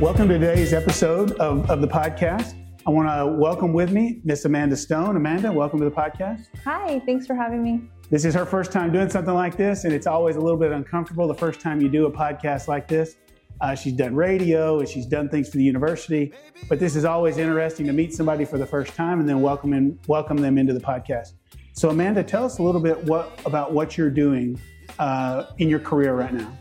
Welcome to today's episode of, of the podcast. I want to welcome with me Miss Amanda Stone. Amanda, welcome to the podcast. Hi, thanks for having me. This is her first time doing something like this, and it's always a little bit uncomfortable the first time you do a podcast like this. Uh, she's done radio and she's done things for the university, but this is always interesting to meet somebody for the first time and then welcome in, welcome them into the podcast. So, Amanda, tell us a little bit what about what you're doing uh, in your career right now.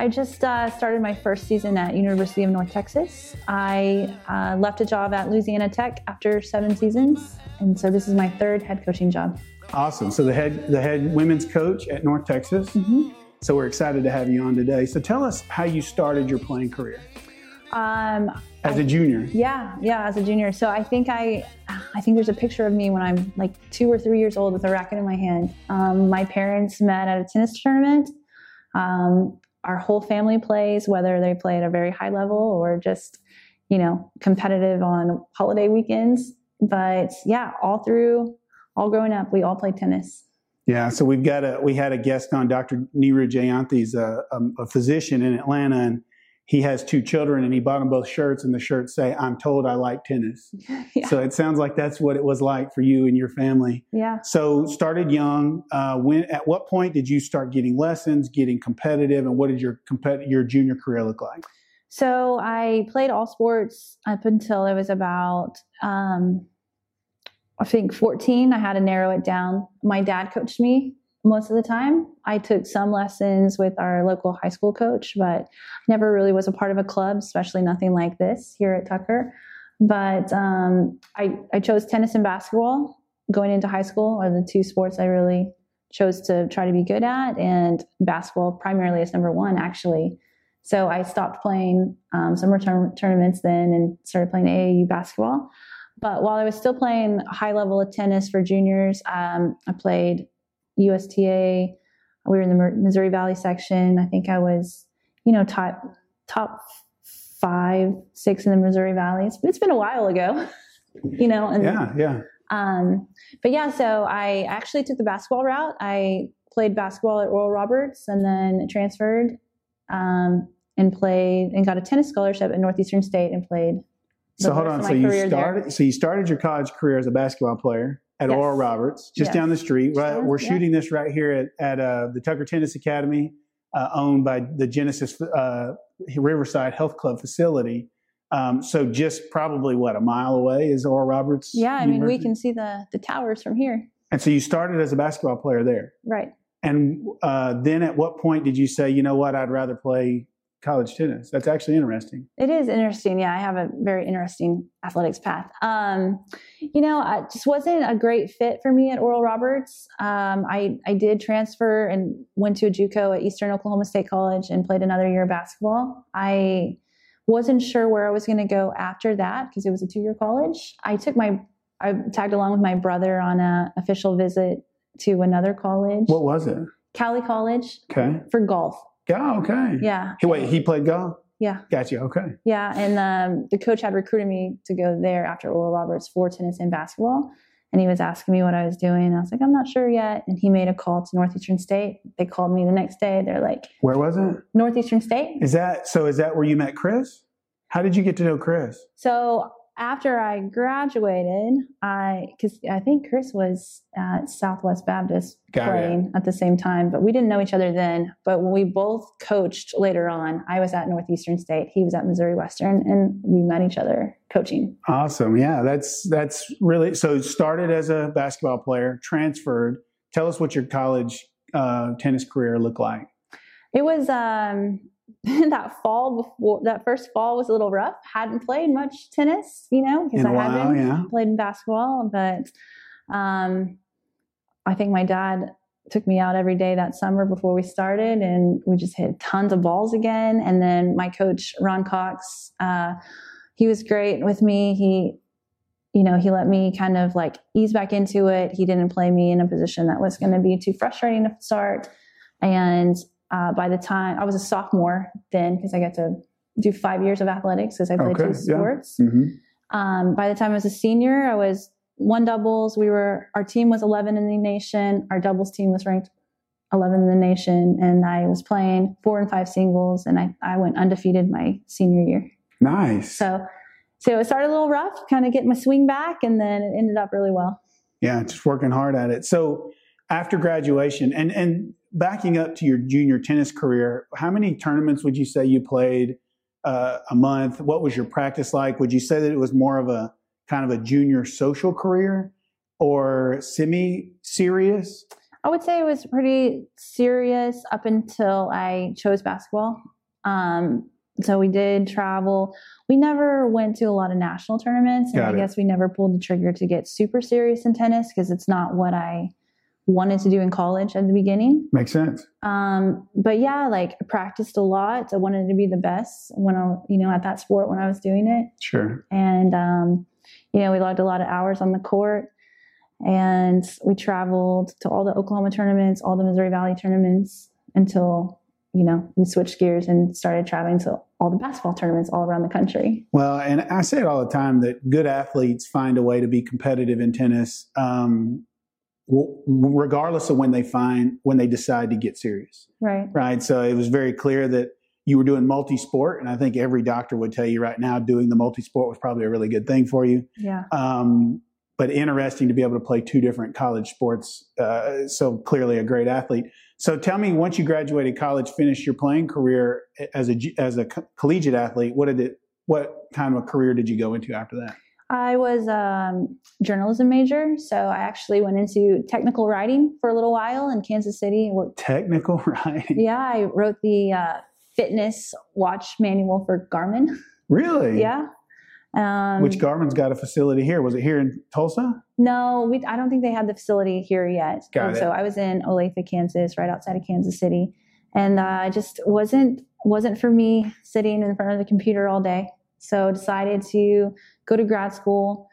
I just uh, started my first season at University of North Texas. I uh, left a job at Louisiana Tech after seven seasons, and so this is my third head coaching job. Awesome. So the head the head women's coach at North Texas. Mm-hmm. So we're excited to have you on today. So tell us how you started your playing career. Um, as a junior. Yeah, yeah, as a junior. So I think I, I think there's a picture of me when I'm like two or three years old with a racket in my hand. Um, my parents met at a tennis tournament. Um, our whole family plays, whether they play at a very high level or just, you know, competitive on holiday weekends. But yeah, all through, all growing up, we all played tennis. Yeah, so we've got a we had a guest on, Dr. Neeru Jayanthi. He's a, uh, a, um, a physician in Atlanta, and he has two children and he bought them both shirts and the shirts say i'm told i like tennis. Yeah. so it sounds like that's what it was like for you and your family. Yeah. So started young uh, when at what point did you start getting lessons getting competitive and what did your compet- your junior career look like? So i played all sports up until i was about um, i think 14 i had to narrow it down. My dad coached me most of the time. I took some lessons with our local high school coach, but never really was a part of a club, especially nothing like this here at Tucker. But um, I, I chose tennis and basketball going into high school are the two sports I really chose to try to be good at, and basketball primarily is number one, actually. So I stopped playing um, summer tour- tournaments then and started playing AAU basketball. But while I was still playing high level of tennis for juniors, um, I played USTA. We were in the Missouri Valley section. I think I was, you know, top top five, six in the Missouri Valley. It's, it's been a while ago, you know. And, yeah, yeah. Um, but yeah, so I actually took the basketball route. I played basketball at Oral Roberts and then transferred um, and played and got a tennis scholarship at Northeastern State and played. So hold on. So you started. There. So you started your college career as a basketball player at yes. Oral Roberts, just yes. down the street. Right, we're yeah. shooting this right here at, at uh, the Tucker Tennis Academy, uh, owned by the Genesis uh, Riverside Health Club facility. Um, so just probably what a mile away is Oral Roberts. Yeah, I mean we can see the the towers from here. And so you started as a basketball player there, right? And uh, then at what point did you say, you know what, I'd rather play college tennis. That's actually interesting. It is interesting. Yeah, I have a very interesting athletics path. Um, you know, it just wasn't a great fit for me at Oral Roberts. Um, I I did transfer and went to a JUCO at Eastern Oklahoma State College and played another year of basketball. I wasn't sure where I was going to go after that because it was a two year college. I took my I tagged along with my brother on a official visit to another college. What was it? Cali College. Okay. For golf. Yeah. Okay. Yeah. Hey, wait, he played golf. Yeah. Gotcha. Okay. Yeah, and um, the coach had recruited me to go there after Oral Roberts for tennis and basketball, and he was asking me what I was doing. I was like, I'm not sure yet. And he made a call to Northeastern State. They called me the next day. They're like, Where was it? Northeastern State. Is that so? Is that where you met Chris? How did you get to know Chris? So after I graduated, I because I think Chris was at Southwest Baptist Got playing it. at the same time, but we didn't know each other then. But when we both coached later on, I was at Northeastern State, he was at Missouri Western, and we met each other coaching. Awesome, yeah, that's that's really so. Started as a basketball player, transferred. Tell us what your college uh, tennis career looked like. It was um, that fall before that first fall was a little rough. Hadn't played much tennis, you know, because I while, hadn't yeah. played in basketball. But um, I think my dad took me out every day that summer before we started, and we just hit tons of balls again. And then my coach Ron Cox, uh, he was great with me. He you know, he let me kind of like ease back into it. He didn't play me in a position that was going to be too frustrating to start. And uh, by the time I was a sophomore then, because I got to do five years of athletics because I played okay, two sports. Yeah. Mm-hmm. Um, by the time I was a senior, I was one doubles. We were our team was 11 in the nation. Our doubles team was ranked 11 in the nation, and I was playing four and five singles, and I I went undefeated my senior year. Nice. So, so it started a little rough, kind of getting my swing back, and then it ended up really well. Yeah, just working hard at it. So after graduation, and and backing up to your junior tennis career, how many tournaments would you say you played uh, a month? What was your practice like? Would you say that it was more of a kind of a junior social career or semi serious? I would say it was pretty serious up until I chose basketball. Um, so we did travel. We never went to a lot of national tournaments, and Got I it. guess we never pulled the trigger to get super serious in tennis because it's not what I wanted to do in college at the beginning. Makes sense. Um, but yeah, like I practiced a lot. I wanted to be the best when I, you know, at that sport when I was doing it Sure. and um, you know we logged a lot of hours on the court and we traveled to all the oklahoma tournaments all the missouri valley tournaments until you know we switched gears and started traveling to all the basketball tournaments all around the country Well, and I say it all the time that good athletes find a way to be competitive in tennis, um, regardless of when they find when they decide to get serious. right right? So it was very clear that you were doing multi-sport, and I think every doctor would tell you right now doing the multi-sport was probably a really good thing for you. yeah Um, but interesting to be able to play two different college sports. Uh, so clearly a great athlete. So tell me, once you graduated college, finished your playing career as a as a co- collegiate athlete, what did it? What kind of a career did you go into after that? I was um, journalism major so i actually went into technical writing for a little while in kansas city Worked- Technical writing. yeah i wrote the uh, fitness watch manual for garmin Really? yeah um, Which Garmin's got a facility here? Was it here in Tulsa? No, we, I don't think they had the facility here yet. Got And it. So I was in Olathe, Kansas, right outside of Kansas City, and uh, I just wasn't wasn't for me sitting in front of the computer all day. So decided to go to grad school.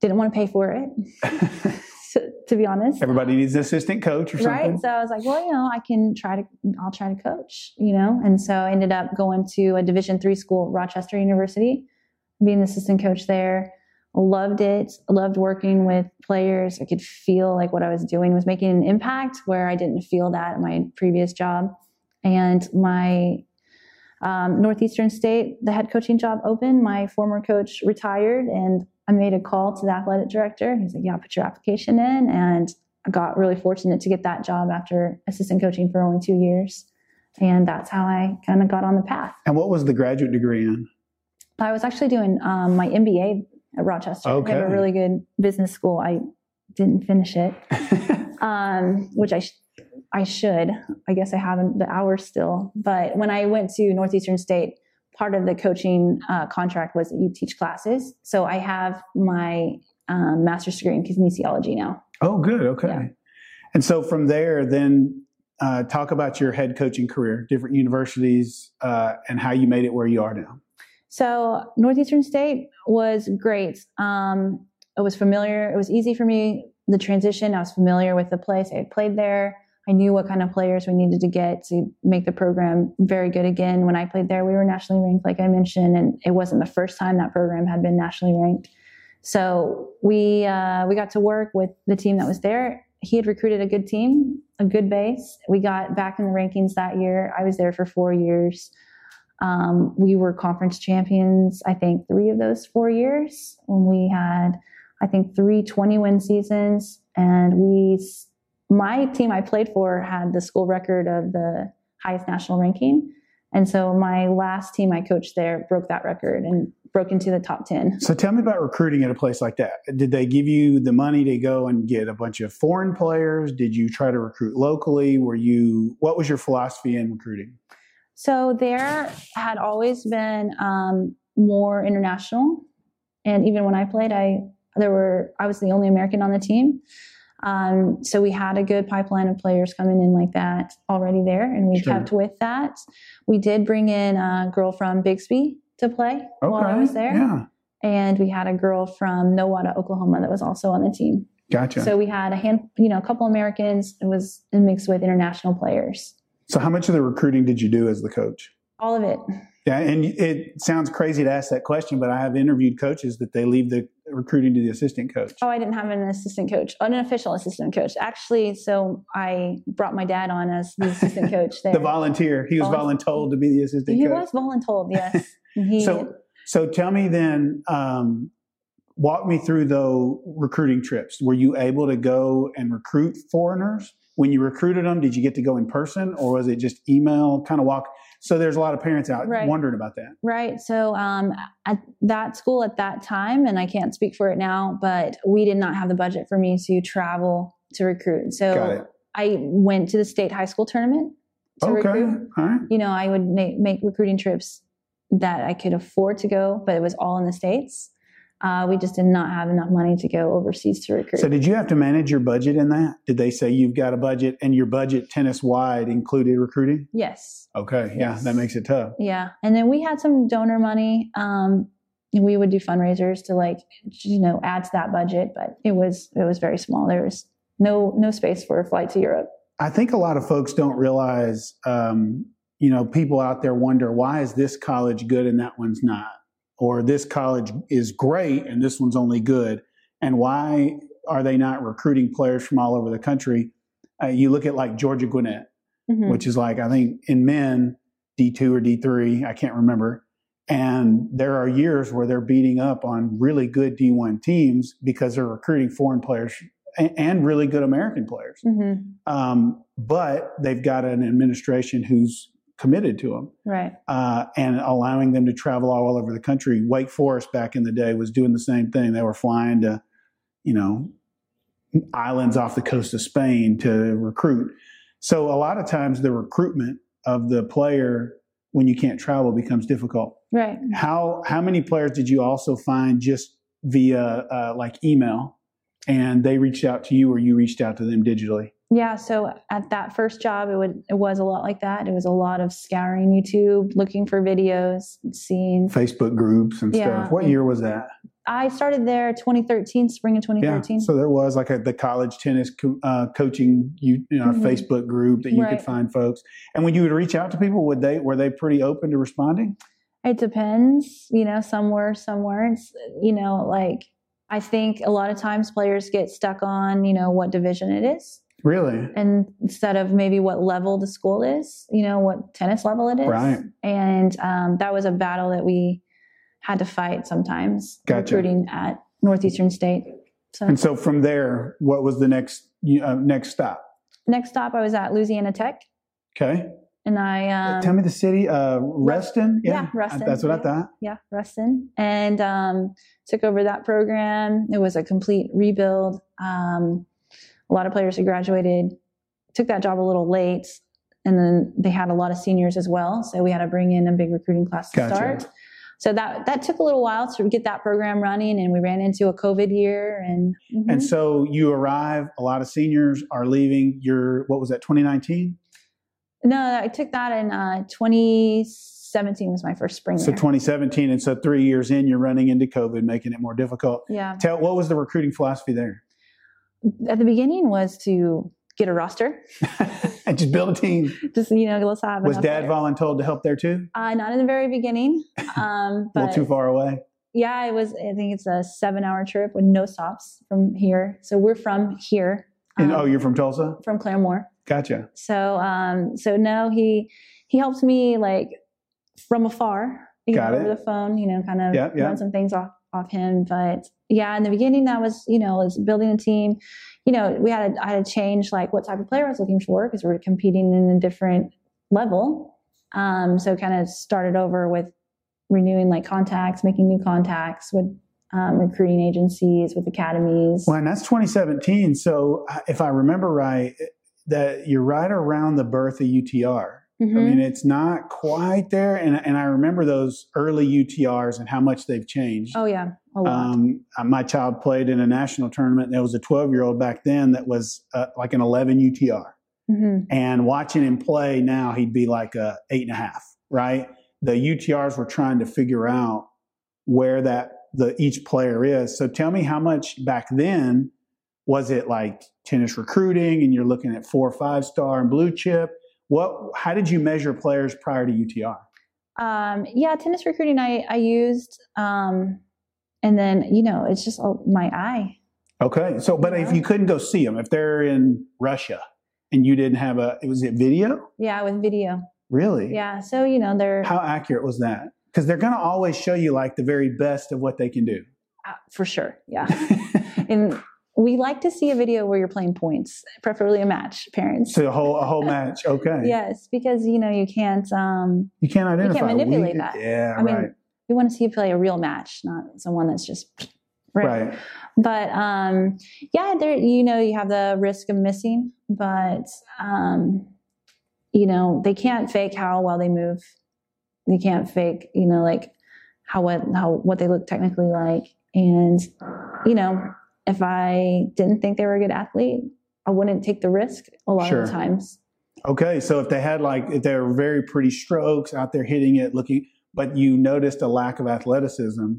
Didn't want to pay for it, to be honest. Everybody needs an assistant coach or something. Right. So I was like, well, you know, I can try to, I'll try to coach, you know? And so I ended up going to a division three school, Rochester University, being the assistant coach there. Loved it. Loved working with players. I could feel like what I was doing was making an impact where I didn't feel that at my previous job. And my um, Northeastern State, the head coaching job opened. My former coach retired, and I made a call to the athletic director. He's like, "Yeah, put your application in." And I got really fortunate to get that job after assistant coaching for only two years, and that's how I kind of got on the path. And what was the graduate degree in? I was actually doing um, my MBA at Rochester. They have a really good business school. I didn't finish it, um, which I sh- I should. I guess I haven't the hours still. But when I went to Northeastern State, part of the coaching uh, contract was that you teach classes. So I have my um, master's degree in kinesiology now. oh, good. Okay. Yeah. And so from there, then uh, talk about your head coaching career, different universities, uh, and how you made it where you are now. So Northeastern State was great. Um, it was familiar. It was easy for me. The transition. I was familiar with the place. I had played there. I knew what kind of players we needed to get to make the program very good again. When I played there, we were nationally ranked, like I mentioned, and it wasn't the first time that program had been nationally ranked. So we uh, we got to work with the team that was there. He had recruited a good team, a good base. We got back in the rankings that year. I was there for four years. Um, we were conference champions, I think, three of those four years when we had, I think, three 20 win seasons. And we, my team I played for had the school record of the highest national ranking. And so my last team I coached there broke that record and broke into the top 10. So tell me about recruiting at a place like that. Did they give you the money to go and get a bunch of foreign players? Did you try to recruit locally? Were you, what was your philosophy in recruiting? So there had always been um, more international, and even when I played, I there were I was the only American on the team. Um, so we had a good pipeline of players coming in like that already there, and we Sure. kept with that. We did bring in a girl from Bixby to play while I was there, Yeah. and we had a girl from Nowata, Oklahoma, that was also on the team. Gotcha. So, So we had a hand, you know, a couple Americans. It was mixed with international players. So how much of the recruiting did you do as the coach? All of it. Yeah, and it sounds crazy to ask that question, but I have interviewed coaches that they leave the recruiting to the assistant coach. Oh, I didn't have an assistant coach, an official assistant coach. Actually, so I brought my dad on as the assistant coach there. The volunteer, he was Volun- voluntold to be the assistant coach. he coach. was voluntold, yes. He, So So tell me then, um, walk me through though recruiting trips. Were you able to go and recruit foreigners? When you recruited them, did you get to go in person or was it just email? Kind of walk. So there's a lot of parents out Right. wondering about that. Right. So um, at that school at that time, and I can't speak for it now, but we did not have the budget for me to travel to recruit. So. I went to the state high school tournament to Okay. recruit. All right. You know, I would make, make recruiting trips that I could afford to go, but it was all in the states. Uh, we just did not have enough money to go overseas to recruit. So did you have to manage your budget in that? Did they say you've got a budget and your budget tennis wide included recruiting? yes. Okay. Yeah. That makes it tough. Yeah, and then we had some donor money. Um, we would do fundraisers to like you know add to that budget, but it was it was very small. There was no no space for a flight to Europe. I think a lot of folks don't realize, um, you know, people out there wonder why is this college good and that one's not, or this college is great and this one's only good, and why are they not recruiting players from all over the country? Uh, you look at like Georgia Gwinnett, Mhm. which is like I think in men D two or D three, I can't remember. And there are years where they're beating up on really good D one teams because they're recruiting foreign players and, and really good American players. Mhm. Um, but they've got an administration who's committed to them Right. uh, and allowing them to travel all over the country. Wake Forest back in the day was doing the same thing. They were flying to, you know, islands off the coast of Spain to recruit. So a lot of times the recruitment of the player when you can't travel becomes difficult. Right. How how many players did you also find just via uh, like email, and they reached out to you or you reached out to them digitally? Yeah. So at that first job, it would it was a lot like that. It was a lot of scouring YouTube, looking for videos, seeing. Facebook groups and Yeah. stuff. What year was that? I started there 2013, spring of 2013. yeah. So there was like a, the college tennis co- uh, coaching you, you know, Mhm. Facebook group that you could find folks. And when you would reach out to people, would they were they pretty open to responding? It depends, you know, some were, some weren't. You know, like I think a lot of times players get stuck on, you know, what division it is. Really? And instead of maybe what level the school is, you know, what tennis level it is. Right. And um, that was a battle that we had to fight sometimes Gotcha. recruiting at Northeastern State. So And so from there, what was the next uh, next stop? next stop, I was at Louisiana Tech, Okay, and I um, tell me the city. Uh, Ruston. yeah, Ruston, That's what I thought. yeah, Ruston, and um, took over that program. It was a complete rebuild. Um, a lot of players who graduated took that job a little late, and then they had a lot of seniors as well. So we had to bring in a big recruiting class to Gotcha. start. So that that took a little while to get that program running, and we ran into a COVID year, and And Mhm. so you arrive. A lot of seniors are leaving. You're what was that? 2019. no, I took that in uh, 2017 was my first spring So there. 2017, and so three years in, you're running into COVID, making it more difficult. yeah, Tell what was the recruiting philosophy there? At the beginning was to get a roster, and just build a team. just you know, let's have. Was Dad voluntold to help there too? Uh, not in the very beginning, um, A little too far away. yeah, it was. I think it's a seven-hour trip with no stops from here. So we're from here, And, um, oh, you're from Tulsa? from Claremore. Gotcha. So, um, so no, he he helped me like from afar, you Got know, it. over the phone, you know, kind of Yeah, yeah. run some things off off him. But yeah, in the beginning, that was you know, was building a team. You know, we had to, I had to change like what type of player I was looking for because we were competing in a different level. Um, so kind of started over with renewing like contacts, making new contacts with um, recruiting agencies, with academies. Well, and that's 2017. So uh, if I remember right, that you're right around the birth of UTR. I Mhm. mean, it's not quite there. And, and I remember those early UTRs and how much they've changed. oh yeah, a. Um, uh, my child played in a national tournament. And there was a 12 year old back then that was uh, like an 11 UTR. Mhm. And watching him play now, he'd be like a eight and a half, right? The UTRs were trying to figure out where that the each player is. So tell me how much back then was it like tennis recruiting and you're looking at four or five star and blue chip? What how did you measure players prior to UTR? Um, yeah, tennis recruiting I, I used. Um, and then, you know, it's just my eye. Okay. So but if you couldn't go see them, if they're in Russia and you didn't have a it was it video? Yeah, with video. Really? Yeah. So, you know, they're, How accurate was that? Because they're going to always show you like the very best of what they can do. Uh, for sure. Yeah. and we like to see a video where you're playing points, preferably a match, parents. So a whole a whole match, okay. yes, because you know you can't um You can't identify. you can't manipulate We- that. Yeah, I mean, right. We want to see you play a real match, not someone that's just Right. But um, yeah, there you know you have the risk of missing, but um, you know they can't fake how well they move. They can't fake you know like how what how what they look technically like. And you know if I didn't think they were a good athlete, I wouldn't take the risk a lot Sure. of the times. Okay, so if they had like if they were very pretty strokes out there hitting it, looking, but you noticed a lack of athleticism,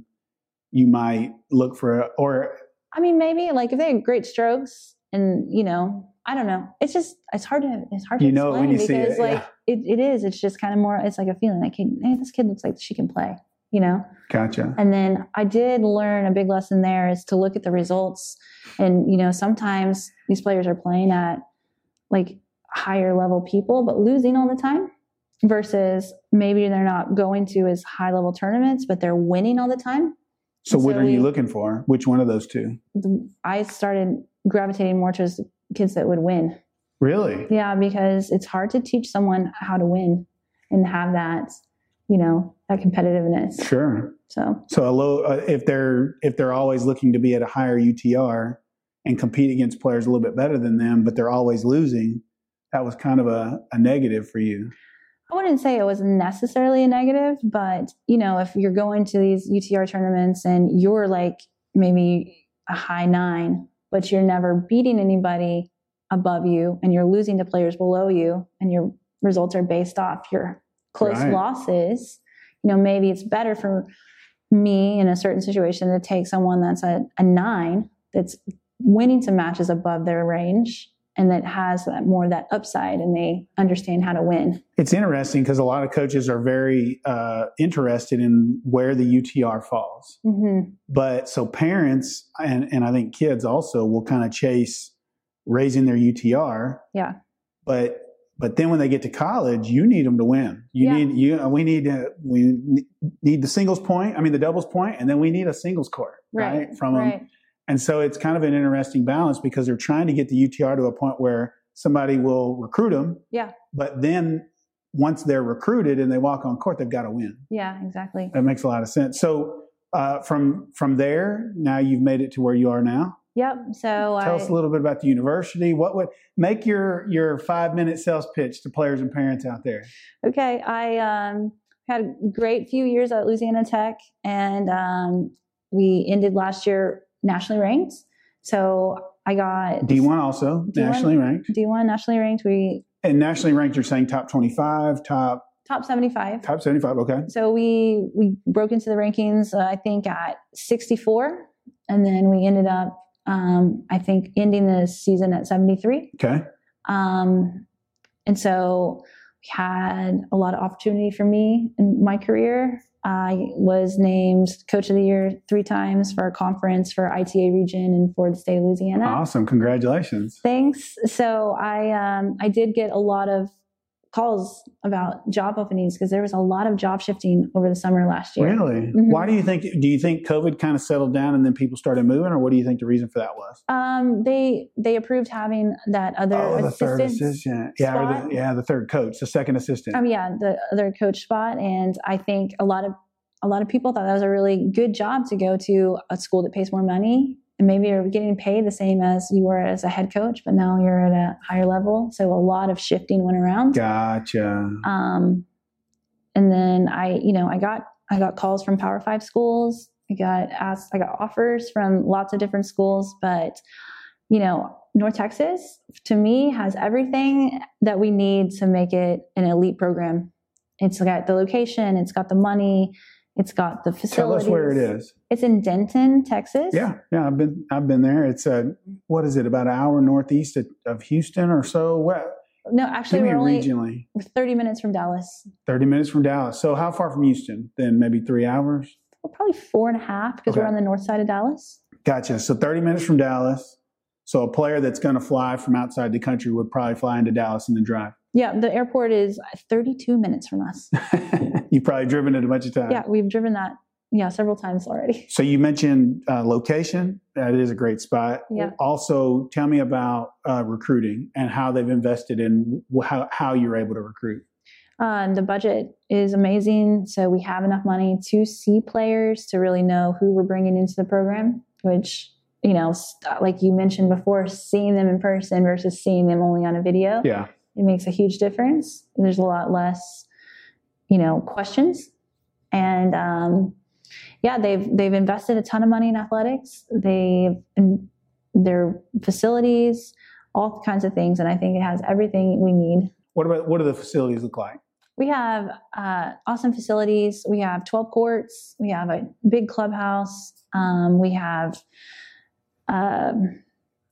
you might look for a, or I mean, maybe like if they had great strokes and you know, I don't know. It's just it's hard to it's hard to You know explain when you see because it, like it, it is. It's just kind of more. It's like a feeling like, hey, this kid looks like she can play. You know. gotcha. And then I did learn a big lesson there is to look at the results. And you know, sometimes these players are playing at like higher level people, but losing all the time. Versus maybe they're not going to as high level tournaments, but they're winning all the time. So what so are you looking for? Which one of those two? I started gravitating more towards kids that would win. Really? Yeah, because it's hard to teach someone how to win and have that, you know, that competitiveness. Sure. So So a low, uh, if they're if they're always looking to be at a higher UTR and compete against players a little bit better than them, but they're always losing, that was kind of a, a negative for you. I wouldn't say it was necessarily a negative, but you know, if you're going to these UTR tournaments and you're like maybe a high nine, but you're never beating anybody above you and you're losing to players below you and your results are based off your close Right. losses, you know, maybe it's better for me in a certain situation to take someone that's a, a nine that's winning some matches above their range and that has that more of that upside and they understand how to win. It's interesting because a lot of coaches are very uh, interested in where the UTR falls. Mm-hmm. But so parents and, and I think kids also will kind of chase raising their UTR. Yeah. But but then when they get to college, you need them to win. You Yeah. need you. We need to, we need the singles point. I mean the doubles point, and then we need a singles court right, from them. And so it's kind of an interesting balance because they're trying to get the UTR to a point where somebody will recruit them. Yeah. But then once they're recruited and they walk on court, they've got to win. Yeah, exactly. That makes a lot of sense. So uh, from from there, now you've made it to where you are now. Yep. So Tell I, us a little bit about the university. What would make your your five minute sales pitch to players and parents out there? okay, I um, had a great few years at Louisiana Tech, and um, we ended last year nationally ranked. So I got D one also D1. nationally ranked, D1 nationally ranked. We and nationally ranked. You're saying top twenty five, top top 75. top seventy five. Okay, So we we broke into the rankings. Uh, I think at 64, and then we ended up. Um, I think ending the season at 73. okay, Um, and so we had a lot of opportunity for me in my career. I was named Coach of the Year three times for our conference for ITA region and for the state of Louisiana. awesome. Congratulations. Thanks. So I um, I did get a lot of calls about job openings because there was a lot of job shifting over the summer last year. Really? Mhm. Why do you think? Do you think COVID kind of settled down and then people started moving, or what do you think the reason for that was? Um, they they approved having that other oh, the third assistant. Yeah, or the, yeah, the third coach, the second assistant. um, yeah, the other coach spot, and I think a lot of a lot of people thought that was a really good job to go to a school that pays more money, and maybe you're getting paid the same as you were as a head coach, but now you're at a higher level. So a lot of shifting went around. gotcha. Um, and then I, you know, I got I got calls from Power Five schools. I got asked, I got offers from lots of different schools, but you know, North Texas to me has everything that we need to make it an elite program. It's got the location, it's got the money, it's got the facility. Tell us where it is. It's in Denton, Texas. Yeah, yeah, I've been I've been there. It's a what is it? About an hour northeast of, of Houston or so. What? No, actually, we're only regionally. we're 30 minutes from Dallas. Thirty minutes from Dallas. So how far from Houston? Then maybe three hours. We're probably four and a half because Okay. we're on the north side of Dallas. Gotcha. So thirty minutes from Dallas. So a player that's going to fly from outside the country would probably fly into Dallas and then drive. Yeah, the airport is 32 minutes from us. You've probably driven it a bunch of times. Yeah, we've driven that yeah several times already. So you mentioned uh, location. That is a great spot. Yeah. Also, tell me about uh, recruiting and how they've invested in how, how you're able to recruit. Uh, the budget is amazing, so we have enough money to see players to really know who we're bringing into the program. Which you know, like you mentioned before, seeing them in person versus seeing them only on a video. Yeah it makes a huge difference. There's a lot less, you know, questions, and um, yeah, they've they've invested a ton of money in athletics. They've in their facilities, all kinds of things, and I think it has everything we need. What about what do the facilities look like? We have uh, awesome facilities. We have 12 courts. We have a big clubhouse. Um, we have um,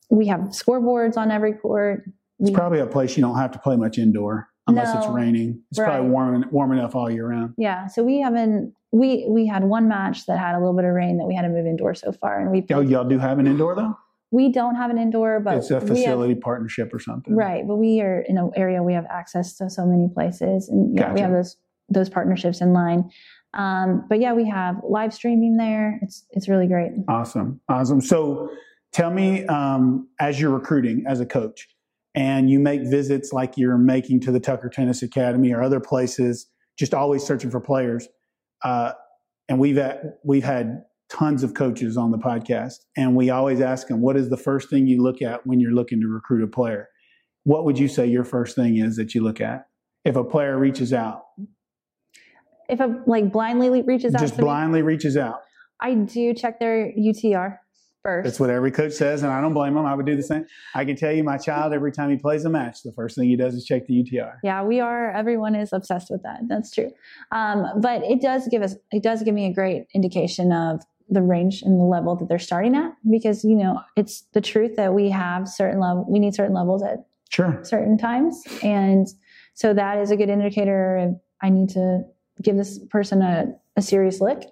we have scoreboards on every court. It's probably a place you don't have to play much indoor unless no, it's raining. It's right. probably warm warm enough all year round. Yeah. So we haven't we we had one match that had a little bit of rain that we had to move indoor so far, and we. Oh, y'all do have an indoor though. We don't have an indoor, but it's a facility have, partnership or something, right? But we are in an area we have access to so many places, and yeah, gotcha. we have those those partnerships in line. Um, but yeah, we have live streaming there. It's it's really great. Awesome, awesome. So, tell me, um, as you're recruiting as a coach, and you make visits like you're making to the Tucker Tennis Academy or other places, just always searching for players. Uh, and we've had, we've had tons of coaches on the podcast, and we always ask them, "What is the first thing you look at when you're looking to recruit a player?" What would you say your first thing is that you look at if a player reaches out? If a like blindly reaches out, just blindly me, reaches out. I do check their UTR first. That's what every coach says, and I don't blame them. I would do the same. I can tell you, my child, every time he plays a match, the first thing he does is check the UTR. Yeah, we are. Everyone is obsessed with that. That's true. Um, but it does give us, it does give me a great indication of the range and the level that they're starting at, because you know it's the truth that we have certain level, we need certain levels at sure certain times, and so that is a good indicator. Of, I need to give this person a, a serious look.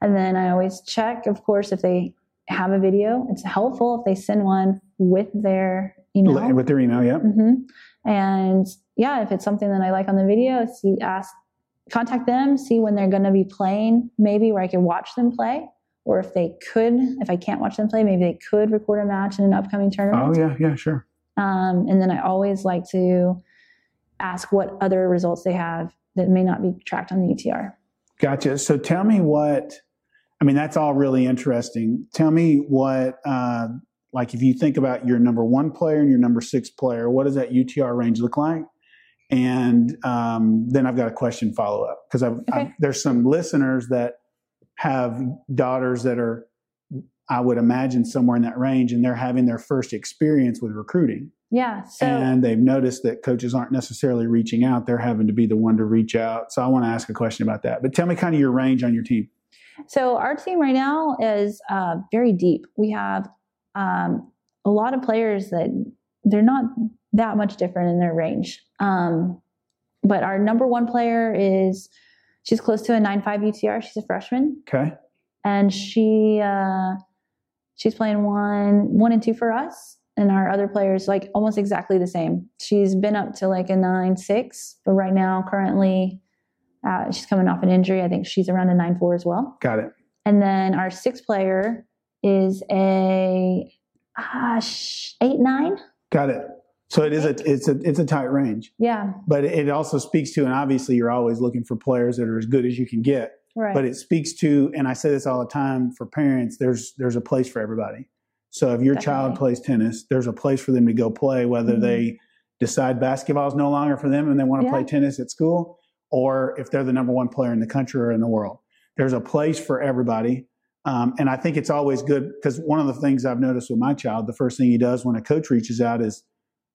And then I always check, of course, if they have a video. It's helpful if they send one with their email. With their email, yeah. Mm-hmm. And yeah, if it's something that I like on the video, see, ask, contact them, see when they're going to be playing, maybe where I can watch them play. Or if they could, if I can't watch them play, maybe they could record a match in an upcoming tournament. Oh, yeah, yeah, sure. Um, and then I always like to ask what other results they have that may not be tracked on the UTR. Gotcha. So tell me what I mean, that's all really interesting. Tell me what, uh, like, if you think about your number one player and your number six player, what does that UTR range look like? And um, then I've got a question follow up because okay. there's some listeners that have daughters that are, I would imagine, somewhere in that range, and they're having their first experience with recruiting. Yeah. So, and they've noticed that coaches aren't necessarily reaching out; they're having to be the one to reach out. So I want to ask a question about that. But tell me kind of your range on your team. So our team right now is uh, very deep. We have um, a lot of players that they're not that much different in their range. Um, but our number one player is she's close to a 9.5 UTR. She's a freshman. Okay. And she uh, she's playing one one and two for us. And our other players like almost exactly the same. She's been up to like a nine six, but right now currently uh, she's coming off an injury. I think she's around a nine four as well. Got it. And then our sixth player is a uh, eight nine. Got it. So it is a it's a it's a tight range. Yeah. But it also speaks to, and obviously you're always looking for players that are as good as you can get. Right. But it speaks to, and I say this all the time for parents. There's there's a place for everybody. So if your Definitely. child plays tennis, there's a place for them to go play. Whether mm-hmm. they decide basketball is no longer for them and they want to yeah. play tennis at school, or if they're the number one player in the country or in the world. There's a place for everybody. Um, and I think it's always good because one of the things I've noticed with my child, the first thing he does when a coach reaches out is,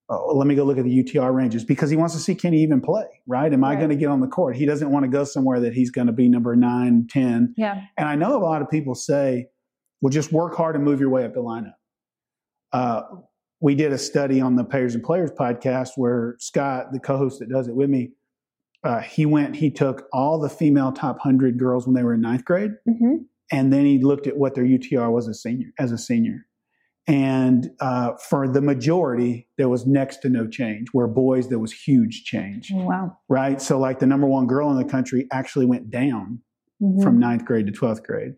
oh, let me go look at the UTR ranges because he wants to see can he even play, right? Am right. I going to get on the court? He doesn't want to go somewhere that he's going to be number nine, 10. Yeah. And I know a lot of people say, well, just work hard and move your way up the lineup. Uh, we did a study on the Payers and Players podcast where Scott, the co host that does it with me, uh, he went, he took all the female top 100 girls when they were in ninth grade, mm-hmm. and then he looked at what their UTR was as, senior, as a senior. And uh, for the majority, there was next to no change. Where boys, there was huge change, Wow. right? So, like the number one girl in the country actually went down Mhm. from ninth grade to 12th grade.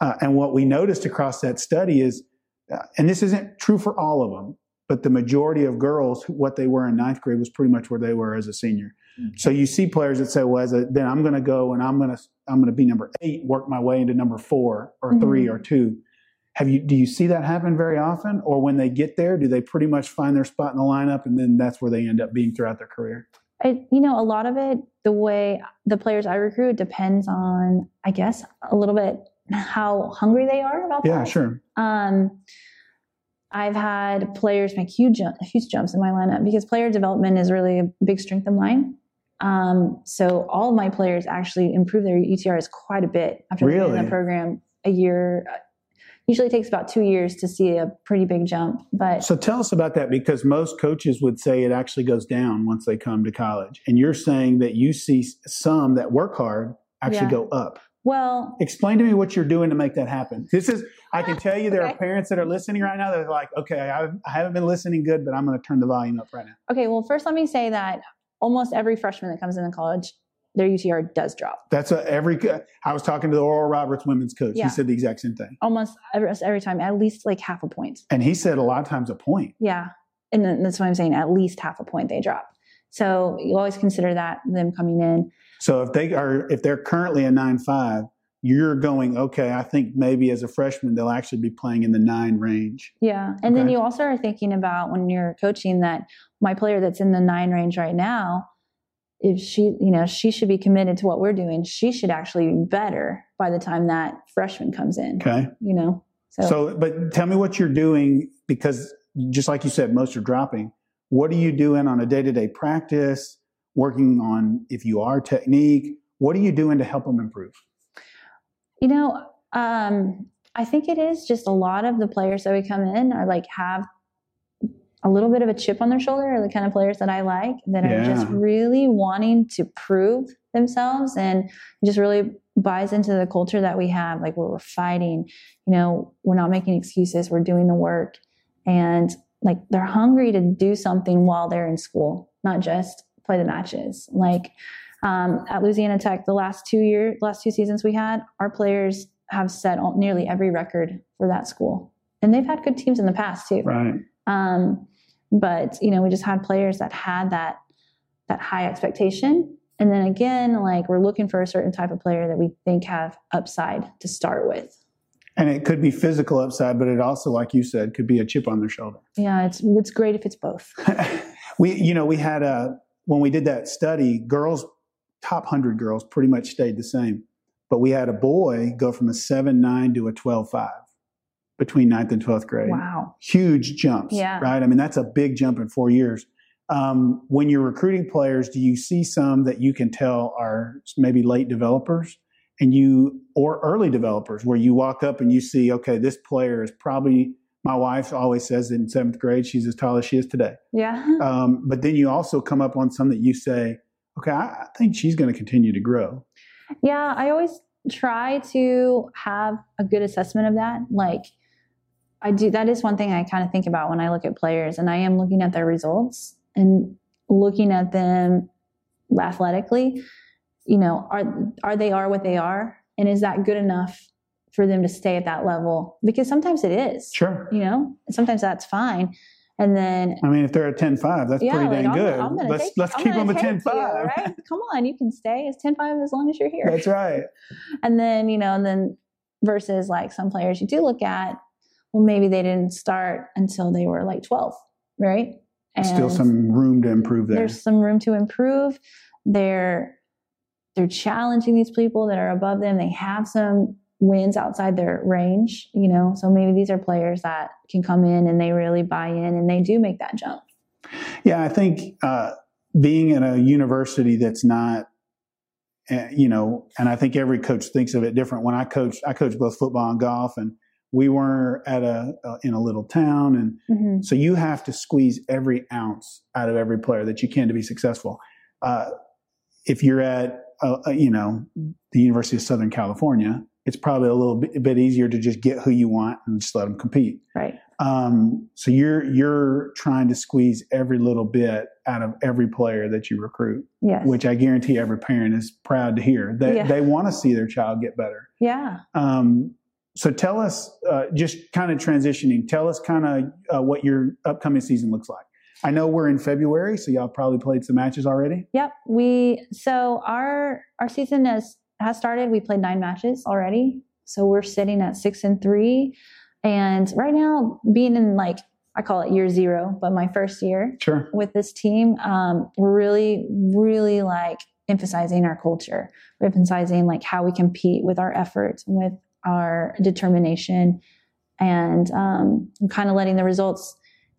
Uh, and what we noticed across that study is, uh, and this isn't true for all of them, but the majority of girls, what they were in ninth grade was pretty much where they were as a senior. So you see players that say, "Well, as a, then I'm going to go and I'm going to I'm going to be number eight, work my way into number four or Mhm. three or two. Have you do you see that happen very often, or when they get there, do they pretty much find their spot in the lineup and then that's where they end up being throughout their career? I, you know, a lot of it, the way the players I recruit depends on, I guess, a little bit how hungry they are about Yeah, that. Yeah, sure. Um, I've had players make huge, huge jumps in my lineup because player development is really a big strength of mine. Um, so all of my players actually improve their UTRs quite a bit after they've in Really? the program a year. Usually takes about two years to see a pretty big jump, but So tell us about that because most coaches would say it actually goes down once they come to college, and you're saying that you see some that work hard actually Yeah. go up. well, Explain to me what you're doing to make that happen. This is, I can tell you, there are parents that are listening right now that are like, okay, I, I haven't been listening good, but I'm going to turn the volume up right now. okay. Well, first let me say that almost every freshman that comes into college, their UTR does drop. That's a, every. I was talking to the Oral Roberts women's coach. Yeah. He said the exact same thing, Almost every, every time, at least like half a point. and he said a lot of times a point. Yeah. And that's what I'm saying. At least half a point they drop. So you always consider that them coming in. So if they are, if they're currently a nine five, you're going okay. I think maybe as a freshman they'll actually be playing in the nine range. Yeah. And then you also are thinking about when you're coaching that my player that's in the nine range right now, if she, you know, she should be committed to what we're doing. She should actually be better by the time that freshman comes in, Okay. you know? So, So, but tell me what you're doing because just like you said, most are dropping. What are you doing on a day to day practice? Working on if you are technique. What are you doing to help them improve? You know, um, I think it is just a lot of the players that we come in are like have a little bit of a chip on their shoulder are the kind of players that I like that are just really wanting to prove themselves and just really buys into the culture that we have, like where we're fighting, you know, we're not making excuses, we're doing the work. And like they're hungry to do something while they're in school, not just play the matches. Like um, at Louisiana Tech, the last two year, last two seasons we had, our players have set all, nearly every record for that school, and they've had good teams in the past too. Right. Um, but you know, we just had players that had that that high expectation, and then again, like we're looking for a certain type of player that we think have upside to start with. And it could be physical upside, but it also, like you said, could be a chip on their shoulder. Yeah, it's it's great if it's both. we, you know, we had a when we did that study, girls top hundred girls pretty much stayed the same, but we had a boy go from a seven nine to a twelve five between ninth and twelfth grade. Wow. Huge jumps, Yeah. right? I mean, that's a big jump in four years. Um, when you're recruiting players, do you see some that you can tell are maybe late developers? and you or early developers where you walk up and you see okay this player is probably my wife always says in seventh grade she's as tall as she is today Yeah. um, but then you also come up on some that you say okay i, I think she's going to continue to grow Yeah, I always try to have a good assessment of that. Like, I do, that is one thing I kind of think about when I look at players, and I am looking at their results and looking at them athletically. You know, are are they are what they are, and is that good enough for them to stay at that level? Because sometimes it is. sure You know, sometimes that's fine, and then i mean if they're a 10-5 that's yeah, pretty like, dang I'm, good I'm let's take, let's I'm keep them a take 10-5 you, right? Come on, you can stay as 10-5 as long as you're here. that's right And then, you know, and then versus like some players you do look at, well, maybe they didn't start until they were like 12, right? And still some room to improve there there's some room to improve. They're they're challenging these people that are above them. They have some wins outside their range, you know. So maybe these are players that can come in and they really buy in and they do make that jump. Yeah, I think uh, being in a university that's not, uh, you know, and I think every coach thinks of it different. When I coach, I coach both football and golf, and we were at a uh, in a little town, and Mm-hmm. so you have to squeeze every ounce out of every player that you can to be successful. Uh, if you're at, uh, uh, you know, the University of Southern California, it's probably a little bit, bit easier to just get who you want and just let them compete. Right. Um, so you're you're trying to squeeze every little bit out of every player that you recruit, Yes. which I guarantee every parent is proud to hear. They Yeah. they want to see their child get better. yeah. Um, so tell us, uh, just kind of transitioning. Tell us kind of uh, what your upcoming season looks like. I know we're in February, so y'all probably played some matches already. Yep. We so our our season has has started. We played nine matches already. So we're sitting at six and three. And right now, being in like I call it year zero, but my first year Sure. with this team, um, we're really, really like emphasizing our culture. We're emphasizing like how we compete with our efforts, with our determination, and um, kind of letting the results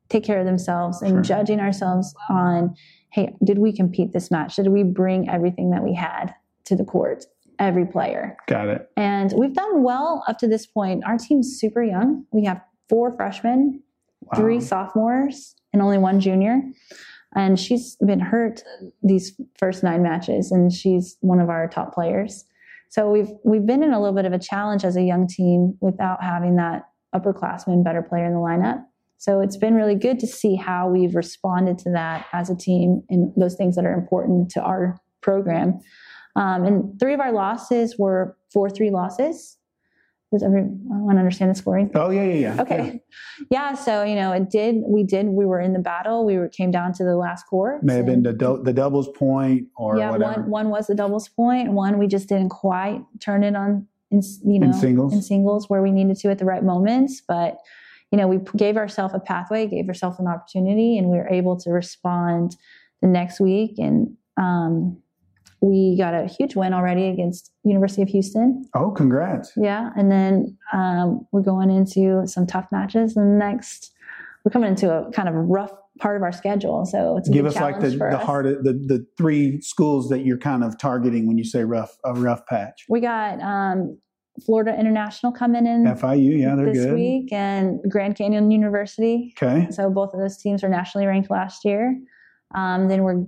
take care of themselves and Sure. judging ourselves on, hey, did we compete this match? Did we bring everything that we had to the court? Every player. Got it. And we've done well up to this point. Our team's super young. We have four freshmen, Wow. three sophomores, and only one junior. And she's been hurt these first nine matches, and she's one of our top players. So we've we've been in a little bit of a challenge as a young team without having that upperclassman better player in the lineup. So it's been really good to see how we've responded to that as a team and those things that are important to our program. Um, and three of our losses were four three losses. Does everyone understand the scoring? Oh yeah, yeah, yeah. Okay. Yeah. So you know, it did. We did. We were in the battle. We were came down to the last court. May have been the dou- the doubles point or yeah. whatever. One one was the doubles point. One we just didn't quite turn it on. In you know, In singles? in singles where we needed to at the right moments, but you know, we gave ourselves a pathway, gave ourselves an opportunity, and we were able to respond the next week. And um, we got a huge win already against University of Houston. oh, congrats. Yeah, and then um, we're going into some tough matches. And next, we're coming into a kind of rough part of our schedule, so it's a Give us like the, the hard the, the three schools that you're kind of targeting when you say rough a rough patch. We got um, Florida International coming in FIU, yeah, they're this good. week, and Grand Canyon University. Okay. So both of those teams were nationally ranked last year. Um, then we're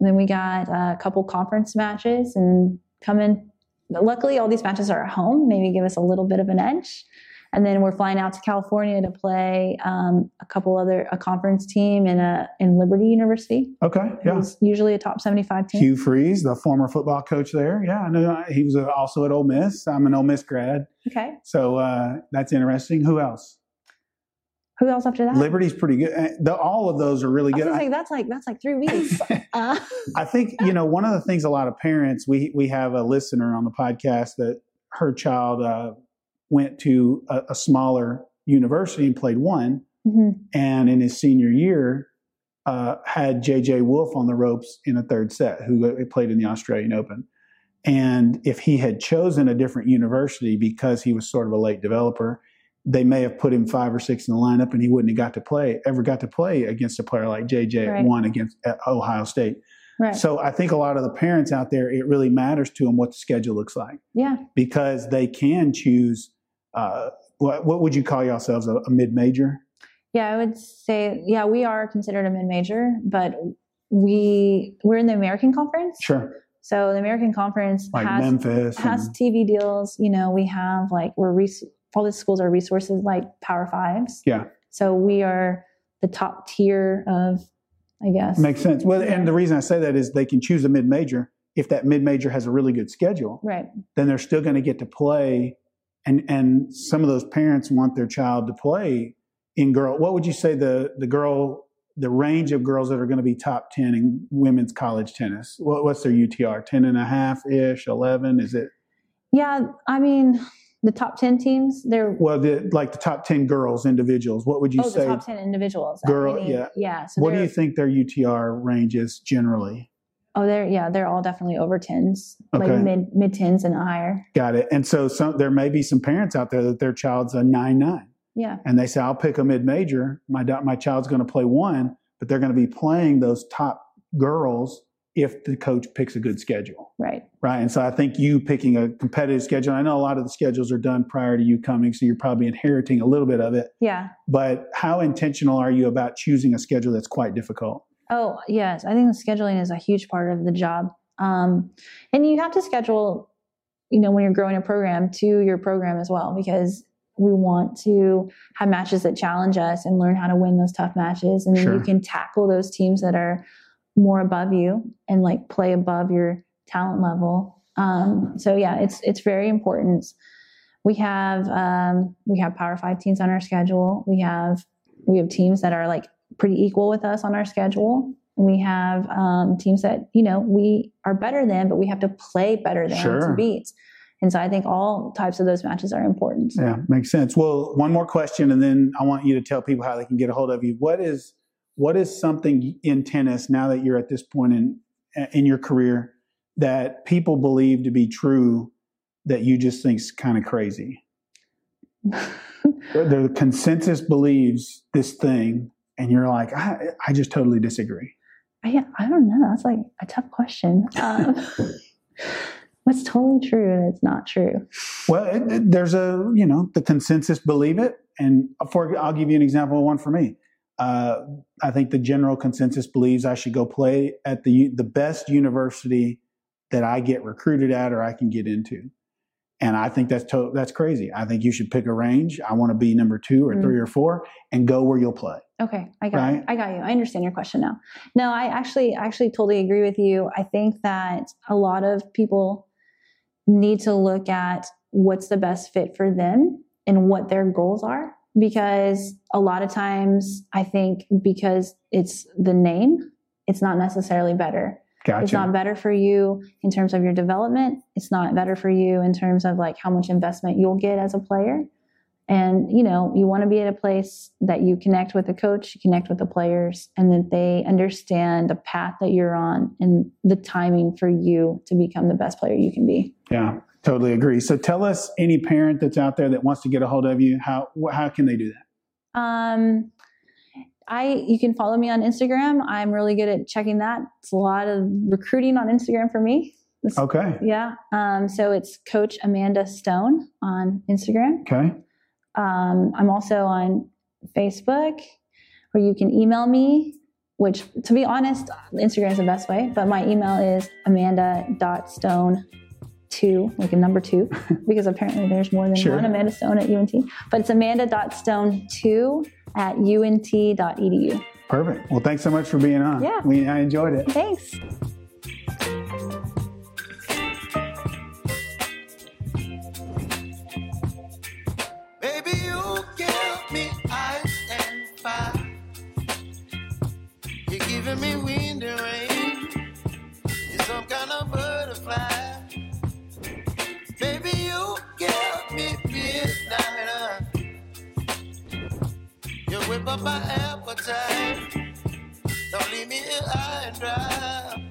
then we got a couple conference matches and coming. Luckily, all these matches are at home. Maybe give us a little bit of an edge. And then we're flying out to California to play um, a couple other a conference team in a in Liberty University, Okay. Yeah. usually a top seventy five team. Hugh Freeze, the former football coach there. Yeah, I know he was uh, also at Ole Miss. I'm an Ole Miss grad, Okay, so uh, that's interesting. Who else? Who else after that? Liberty's pretty good. Uh, The, all of those are really good. I- say, that's like that's like three weeks. Uh, I think you know one of the things a lot of parents we we have a listener on the podcast that her child uh, went to a, a smaller university and played one, mhm. and in his senior year uh, had JJ Wolf on the ropes in a third set, who played in the Australian Open. And if he had chosen a different university because he was sort of a late developer, they may have put him five or six in the lineup, and he wouldn't have got to play ever got to play against a player like JJ Right. at one against at Ohio State. Right. So I think a lot of the parents out there, it really matters to them what the schedule looks like yeah. because they can choose. Uh, what, what would you call yourselves a, a mid major? Yeah, I would say yeah, we are considered a mid major, but we we're in the American Conference. Sure, So the American Conference like has Memphis. has and- TV deals. You know, we have like we're res- all the schools are resources like Power Fives. Yeah. So we are the top tier of, I guess. makes sense. Well, and the reason I say that is they can choose a mid major. If that mid major has a really good schedule, right. then they're still going to get to play. And and some of those parents want their child to play in girl. What would you say the the girl the range of girls that are going to be top 10 in women's college tennis? What, what's their UTR? 10 and a half ish, 11? Is it? Yeah, I mean the top ten teams. They're Well, the, like the top 10 girls, individuals, what would you oh, say? oh say? the top ten individuals. Girl- Meaning- yeah. Yeah. So what do you think their UTR range is generally? Oh, they're yeah, they're all definitely over tens, Okay. like mid mid tens and higher. Got it. And so some, there may be some parents out there that their child's a 9 9. Yeah. and they say, "I'll pick a mid-major. My my child's going to play one, but they're going to be playing those top girls if the coach picks a good schedule, Right. right?" And so I think you picking a competitive schedule. I know a lot of the schedules are done prior to you coming, so you're probably inheriting a little bit of it. Yeah. But how intentional are you about choosing a schedule that's quite difficult? Oh, yes. I think the scheduling is a huge part of the job. Um, and you have to schedule, you know, when you're growing a program to your program as well, because we want to have matches that challenge us and learn how to win those tough matches. And then Sure. you can tackle those teams that are more above you and like play above your talent level. Um, so yeah, it's it's very important. We have um, we have Power Five teams on our schedule. We have we have teams that are like pretty equal with us on our schedule. We have um, teams that you know we are better than, but we have to play better than Sure. to beat. And so I think all types of those matches are important. Yeah, makes sense. Well, one more question, and then I want you to tell people how they can get a hold of you. What is what is something in tennis now that you're at this point in in your career that people believe to be true that you just think's kind of crazy? the consensus believes this thing, and you're like, I, I just totally disagree. I, I don't know. That's like a tough question. Um, what's totally true and it's not true? Well, it, it- there's a you know the consensus believe it, and for I'll give you an example of one for me. Uh, I think the general consensus believes I should go play at the the best university that I get recruited at or I can get into, and I think that's to, that's crazy. I think you should pick a range. I want to be number two or Mm. three or four, and go where you'll play. Okay, I got Right. you. I got you. I understand your question now. No, I actually actually totally agree with you. I think that a lot of people need to look at what's the best fit for them and what their goals are because a lot of times I think because it's the name, it's not necessarily better. Gotcha. It's not better for you in terms of your development. It's not better for you in terms of like how much investment you'll get as a player. And you know, you want to be at a place that you connect with the coach, you connect with the players, and that they understand the path that you're on and the timing for you to become the best player you can be. yeah, totally agree. So tell us any parent that's out there that wants to get a hold of you. How how can they do that? Um, I you can follow me on Instagram. I'm really good at checking that. It's a lot of recruiting on Instagram for me. This- Okay. Yeah. Um, so it's Coach Amanda Stone on Instagram. Okay. Um, I'm also on Facebook, where you can email me. Which, to be honest, Instagram is the best way. But my email is amanda.stone two, like a number two, because apparently there's more than Sure. one Amanda Stone at UNT. But it's amanda.stone two at unt.edu. Perfect. Well, thanks so much for being on. Yeah. We, I enjoyed it. Thanks. Baby, you give me ice and fire. You're giving me wind and rain. You're some kind of butterfly. You whip up my appetite. Don't leave me here high and dry.